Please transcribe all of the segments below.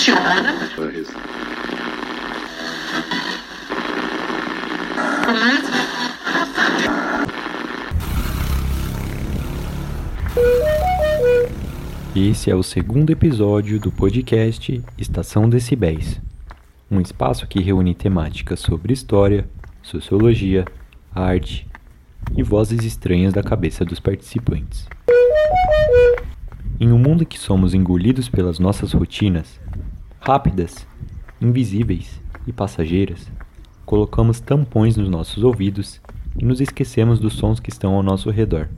funciona. Esse é o segundo episódio do podcast Estação Decibéis, um espaço que reúne temáticas sobre história, sociologia, arte e vozes estranhas da cabeça dos participantes. Em um mundo que somos engolidos pelas nossas rotinas, rápidas, invisíveis e passageiras, colocamos tampões nos nossos ouvidos e nos esquecemos dos sons que estão ao nosso redor.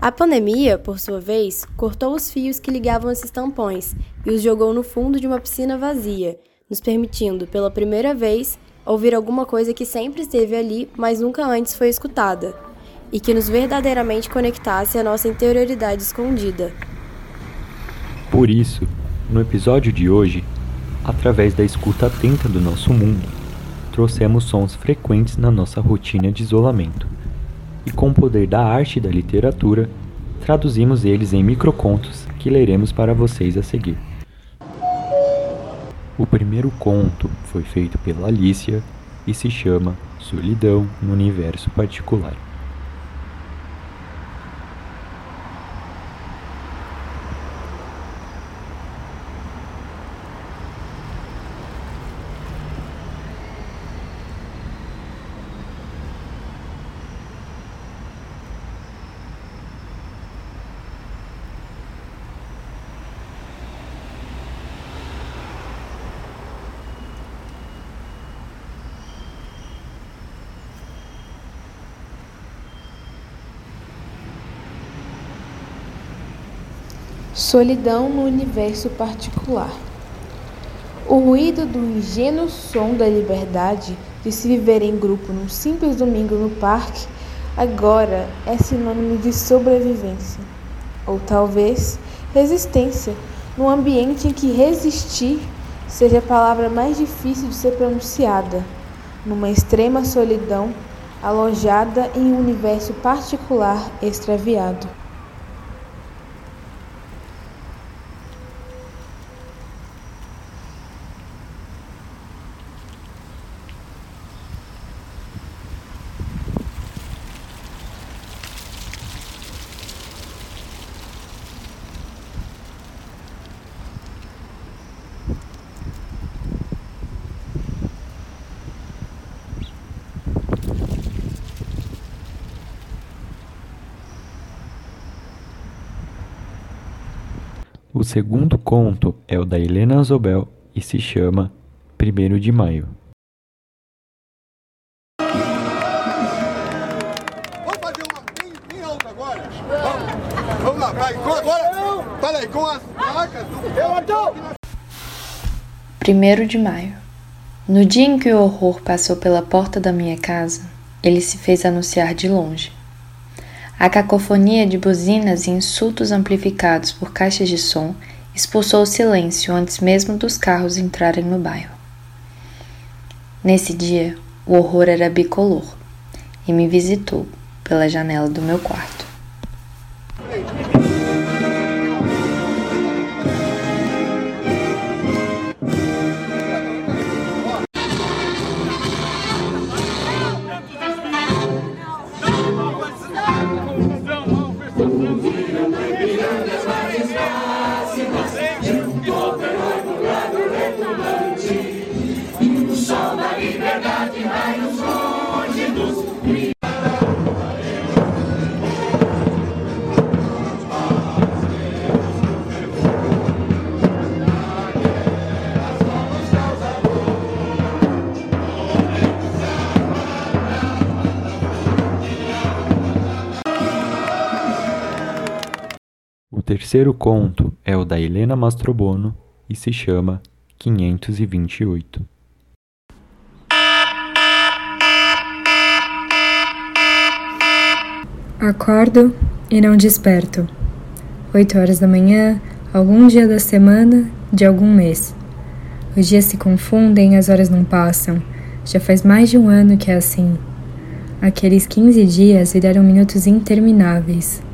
A pandemia, por sua vez, cortou os fios que ligavam esses tampões e os jogou no fundo de uma piscina vazia, nos permitindo, pela primeira vez, ouvir alguma coisa que sempre esteve ali, mas nunca antes foi escutada, e que nos verdadeiramente conectasse à nossa interioridade escondida. Por isso, no episódio de hoje, através da escuta atenta do nosso mundo, trouxemos sons frequentes na nossa rotina de isolamento e com o poder da arte e da literatura, traduzimos eles em microcontos que leremos para vocês a seguir. O primeiro conto foi feito pela Alicia e se chama Solidão no Universo Particular. Solidão no universo particular. O ruído do ingênuo som da liberdade de se viver em grupo num simples domingo no parque agora é sinônimo de sobrevivência, ou talvez resistência, num ambiente em que resistir seja a palavra mais difícil de ser pronunciada, numa extrema solidão alojada em um universo particular extraviado. O segundo conto é o da Helena Zobel e se chama Primeiro de Maio. Vamos fazer uma bem, bem alta agora? Vamos, vamos lá, vai. Com agora, fala aí, com as placas do... Então! Primeiro de maio. No dia em que o horror passou pela porta da minha casa, ele se fez anunciar de longe. A cacofonia de buzinas e insultos amplificados por caixas de som expulsou o silêncio antes mesmo dos carros entrarem no bairro. Nesse dia, o horror era bicolor e me visitou pela janela do meu quarto. Terceiro conto é o da Helena Mastrobono e se chama 528. Acordo e não desperto. Oito horas da manhã, algum dia da semana, de algum mês. Os dias se confundem, as horas não passam. Já faz mais de um ano que é assim. Aqueles 15 dias viraram minutos intermináveis.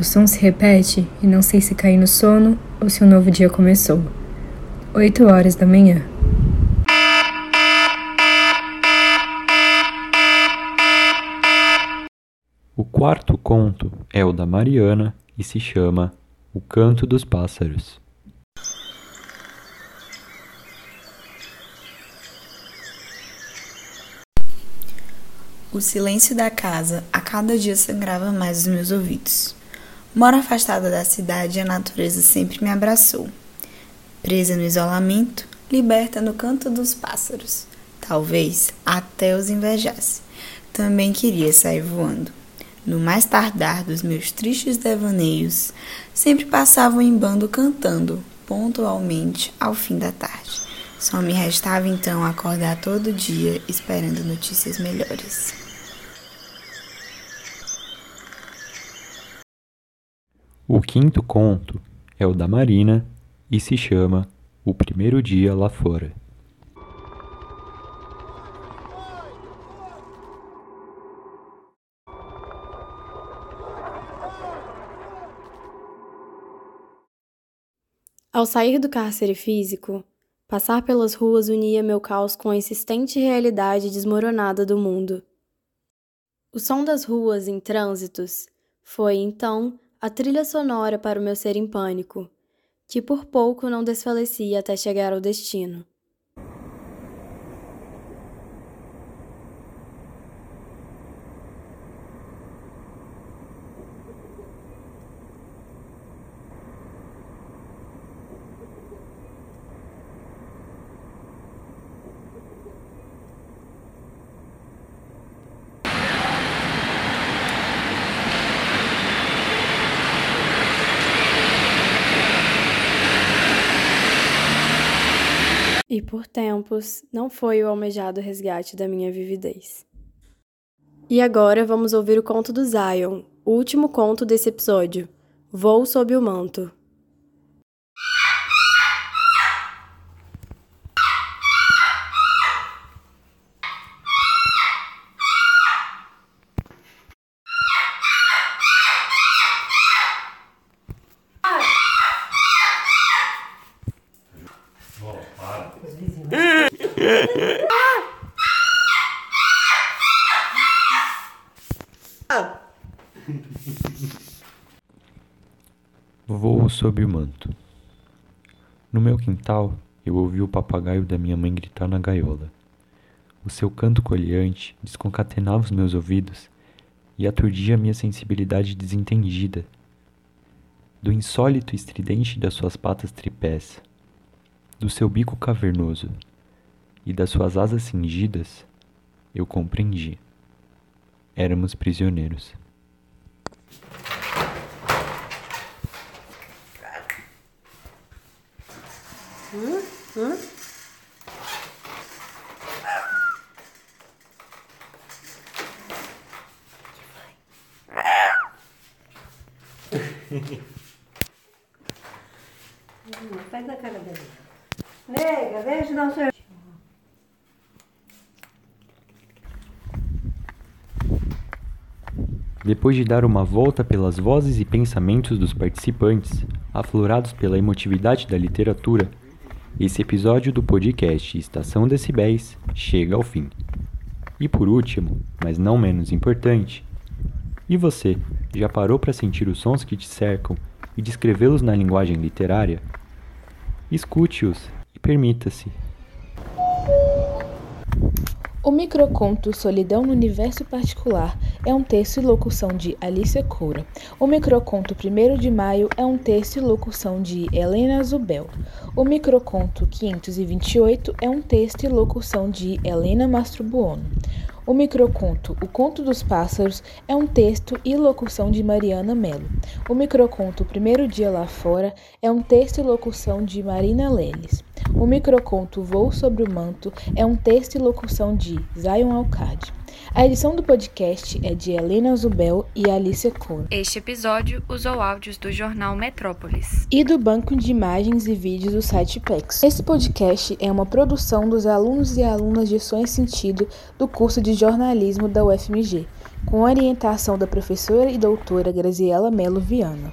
O som se repete e não sei se caí no sono ou se um novo dia começou. 8 horas da manhã. O quarto conto é o da Mariana e se chama O Canto dos Pássaros. O silêncio da casa a cada dia sangrava mais os meus ouvidos. Moro afastada da cidade, a natureza sempre me abraçou. Presa no isolamento, liberta no canto dos pássaros. Talvez até os invejasse. Também queria sair voando. No mais tardar dos meus tristes devaneios, sempre passavam em bando cantando, pontualmente ao fim da tarde. Só me restava então acordar todo dia esperando notícias melhores. O quinto conto é o da Marina e se chama O Primeiro Dia Lá Fora. Ao sair do cárcere físico, passar pelas ruas unia meu caos com a insistente realidade desmoronada do mundo. O som das ruas em trânsitos foi, então, a trilha sonora para o meu ser em pânico, que por pouco não desfalecia até chegar ao destino. E por tempos não foi o almejado resgate da minha vividez. E agora vamos ouvir o conto do Zion, o último conto desse episódio, Voo sob o manto. Voo sob o manto. No meu quintal, eu ouvi o papagaio da minha mãe gritar na gaiola. O seu canto coleante desconcatenava os meus ouvidos e aturdia minha sensibilidade desentendida. Do insólito estridente das suas patas tripés, do seu bico cavernoso e das suas asas cingidas, eu compreendi. Éramos prisioneiros. Hum? Hum? Faz na cara dele. Nega, vem ajudar o senhor. Depois de dar uma volta pelas vozes e pensamentos dos participantes, aflorados pela emotividade da literatura, esse episódio do podcast Estação Decibéis chega ao fim. E por último, mas não menos importante, e você, já parou para sentir os sons que te cercam e descrevê-los na linguagem literária? Escute-os e permita-se. O microconto Solidão no Universo Particular é um texto e locução de Alicia Coura. O microconto 1 de Maio é um texto e locução de Helena Zubel. O microconto 528 é um texto e locução de Helena Mastrobuono. O microconto O Conto dos Pássaros é um texto e locução de Mariana Mello. O microconto Primeiro Dia Lá Fora é um texto e locução de Marina Leles. O microconto Voo sobre o Manto é um texto e locução de Zion Alcade. A edição do podcast é de Helena Zubel e Alicia Cor. Este episódio usou áudios do jornal Metrópolis. E do banco de imagens e vídeos do site PEX. Esse podcast é uma produção dos alunos e alunas de Som e Sentido do curso de jornalismo da UFMG, com orientação da professora e doutora Graziela Melo Viana.